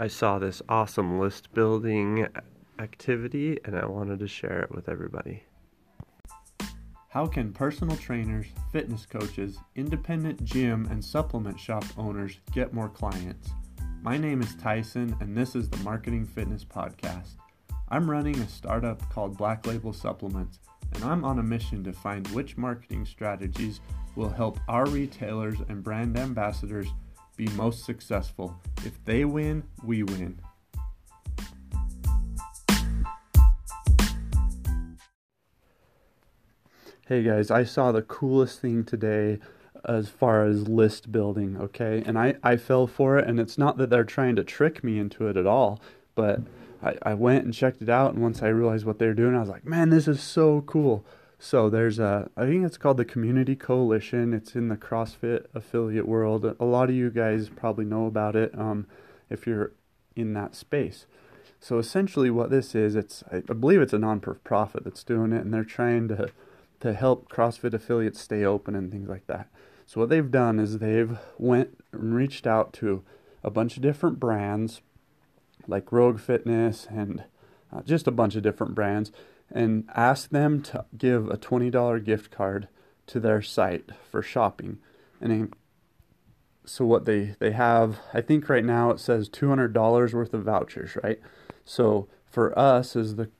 I saw this awesome list building activity and I wanted to share it with everybody. How can personal trainers, fitness coaches, independent gym, and supplement shop owners get more clients? My name is Tyson, and this is the Marketing Fitness Podcast. I'm running a startup called Black Label Supplements, and I'm on a mission to find which marketing strategies will help our retailers and brand ambassadors be most successful. If they win, we win. Hey guys, I saw the coolest thing today as far as list building, okay? And I, I fell for it, and it's not that they're trying to trick me into it at all, but I, I went and checked it out, and once I realized what they're doing, I was like, man, this is so cool. So there's a, I think it's called the Community Coalition. It's in the CrossFit affiliate world. A lot of you guys probably know about it um, if you're in that space. So essentially, what this is, it's I believe it's a non-profit that's doing it, and they're trying to to help CrossFit affiliates stay open and things like that. So what they've done is they've went and reached out to a bunch of different brands, like Rogue Fitness and uh, just a bunch of different brands, and ask them to give a $20 gift card to their site for shopping. And so what they they have, I think right now it says $200 worth of vouchers, right? So for us as the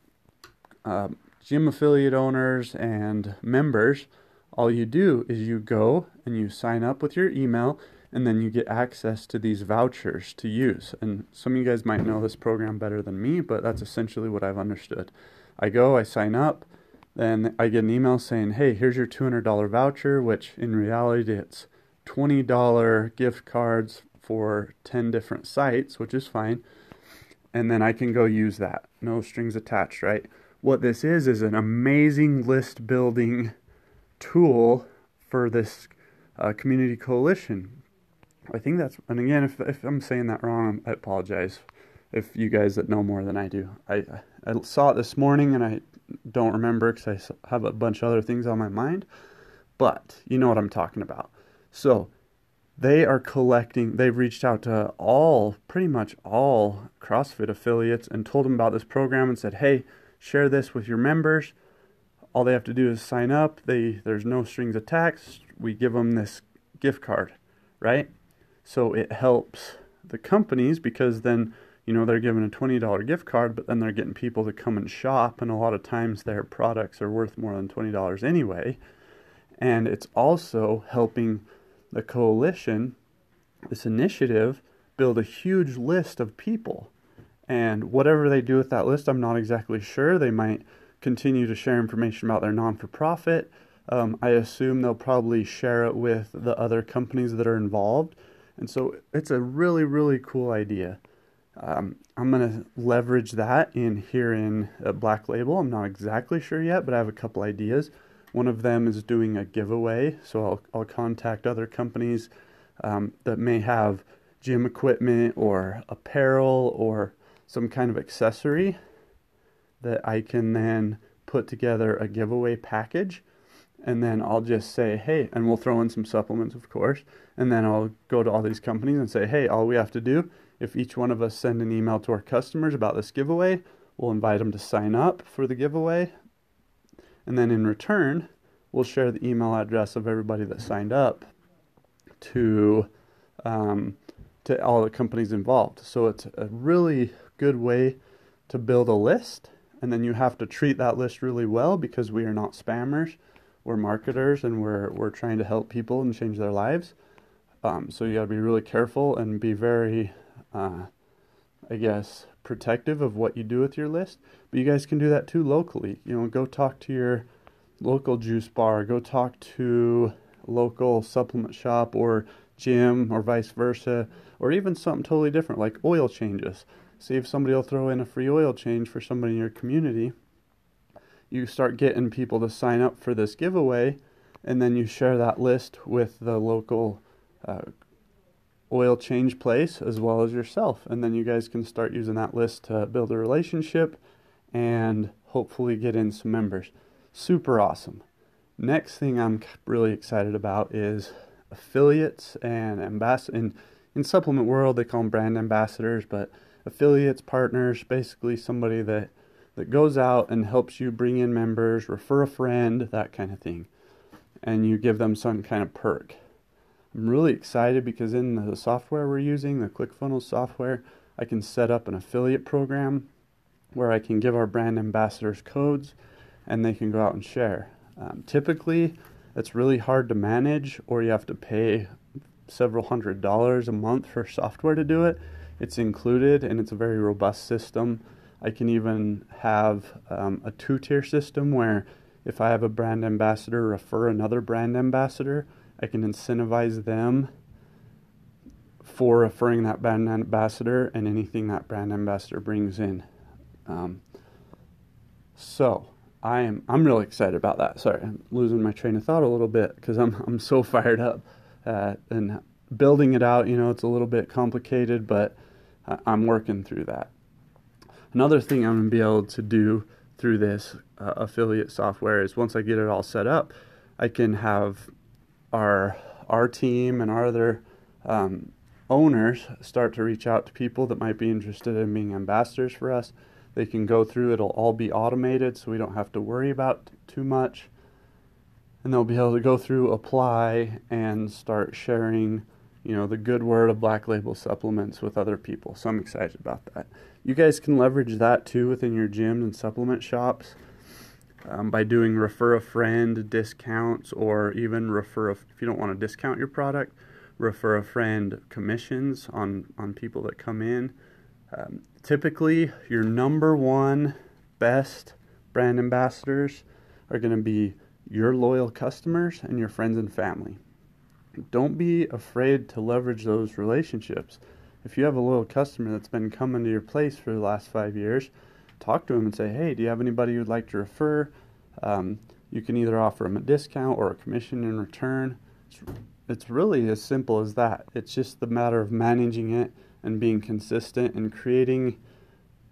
um, gym affiliate owners and members, all you do is you go and you sign up with your email and then you get access to these vouchers to use. And some of you guys might know this program better than me, but that's essentially what I've understood. I go, I sign up, then I get an email saying, hey, here's your $200 voucher, which in reality it's $20 gift cards for 10 different sites, which is fine. And then I can go use that. No strings attached, right? What this is, is an amazing list building tool for this uh, community coalition. I think that's, and again, if, if I'm saying that wrong, I apologize if you guys that know more than I do. I, I saw it this morning and I don't remember because I have a bunch of other things on my mind, but you know what I'm talking about. So they are collecting, they've reached out to all, pretty much all CrossFit affiliates and told them about this program and said, hey, share this with your members. All they have to do is sign up. They there's no strings attached. We give them this gift card, right? So it helps the companies because then you know, they're given a $20 gift card, but then they're getting people to come and shop, and a lot of times their products are worth more than $20 anyway. And it's also helping the coalition, this initiative, build a huge list of people. And whatever they do with that list, I'm not exactly sure. They might continue to share information about their non for profit. Um, I assume they'll probably share it with the other companies that are involved. And so it's a really, really cool idea. Um, I'm going to leverage that in here in a Black Label. I'm not exactly sure yet, but I have a couple ideas. One of them is doing a giveaway, so I'll, I'll contact other companies um, that may have gym equipment or apparel or some kind of accessory that I can then put together a giveaway package. And then I'll just say, hey, and we'll throw in some supplements, of course. And then I'll go to all these companies and say, hey, all we have to do if each one of us send an email to our customers about this giveaway, we'll invite them to sign up for the giveaway. And then in return, we'll share the email address of everybody that signed up to um, to all the companies involved. So it's a really good way to build a list, and then you have to treat that list really well because we are not spammers. We're marketers, and we're we're trying to help people and change their lives. Um, so you got to be really careful and be very uh, I guess, protective of what you do with your list. But you guys can do that too locally. You know, go talk to your local juice bar, go talk to local supplement shop or gym or vice versa, or even something totally different like oil changes. See if somebody will throw in a free oil change for somebody in your community. You start getting people to sign up for this giveaway, and then you share that list with the local uh, oil change place as well as yourself. And then you guys can start using that list to build a relationship and hopefully get in some members. Super awesome. Next thing I'm really excited about is affiliates and ambassadors. In, in supplement world, they call them brand ambassadors, but affiliates, partners, basically somebody that that goes out and helps you bring in members, refer a friend, that kind of thing. And you give them some kind of perk. I'm really excited because in the software we're using, the ClickFunnels software, I can set up an affiliate program where I can give our brand ambassadors codes and they can go out and share. Um, typically, it's really hard to manage, or you have to pay several hundred dollars a month for software to do it. It's included and it's a very robust system. I can even have um, a two tier system where if I have a brand ambassador refer another brand ambassador, I can incentivize them for referring that brand ambassador and anything that brand ambassador brings in. Um, so I am I'm really excited about that. Sorry, I'm losing my train of thought a little bit because I'm I'm so fired up uh, and building it out. You know, it's a little bit complicated, but I'm working through that. Another thing I'm to be able to do through this uh, affiliate software is once I get it all set up, I can have our our team and our other um, owners start to reach out to people that might be interested in being ambassadors for us. They can go through; it'll all be automated, so we don't have to worry about too much. And they'll be able to go through, apply, and start sharing you know, the good word of Black Label supplements with other people. So I'm excited about that. You guys can leverage that too within your gyms and supplement shops um, by doing refer a friend discounts or even refer a, if you don't want to discount your product, refer a friend commissions on, on people that come in. Um, typically, your number one best brand ambassadors are going to be your loyal customers and your friends and family don't be afraid to leverage those relationships. If you have a loyal customer that's been coming to your place for the last five years, talk to them and say, hey, do you have anybody you'd like to refer? Um, you can either offer them a discount or a commission in return. It's, it's really as simple as that. It's just the matter of managing it and being consistent and creating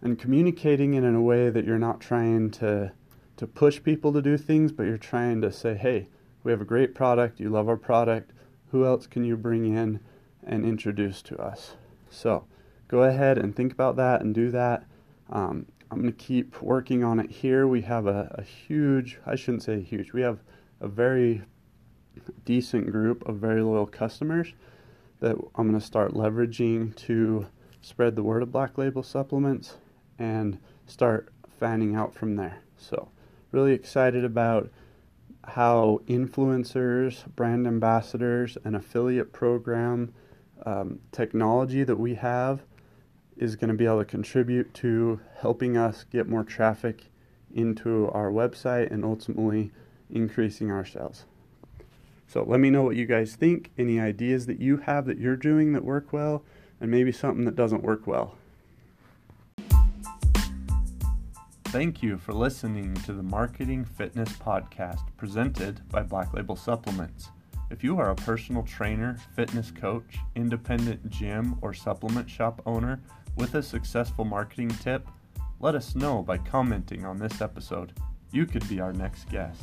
and communicating it in a way that you're not trying to to push people to do things, but you're trying to say, hey, we have a great product, you love our product, who else can you bring in and introduce to us? So go ahead and think about that and do that. Um, I'm going to keep working on it here. We have a, a huge, I shouldn't say huge, we have a very decent group of very loyal customers that I'm going to start leveraging to spread the word of Black Label supplements and start fanning out from there. So, really excited about how influencers, brand ambassadors, and affiliate program um, technology that we have is going to be able to contribute to helping us get more traffic into our website and ultimately increasing our sales. So let me know what you guys think, any ideas that you have that you're doing that work well, and maybe something that doesn't work well. Thank you for listening to the Marketing Fitness Podcast presented by Black Label Supplements. If you are a personal trainer, fitness coach, independent gym, or supplement shop owner with a successful marketing tip, let us know by commenting on this episode. You could be our next guest.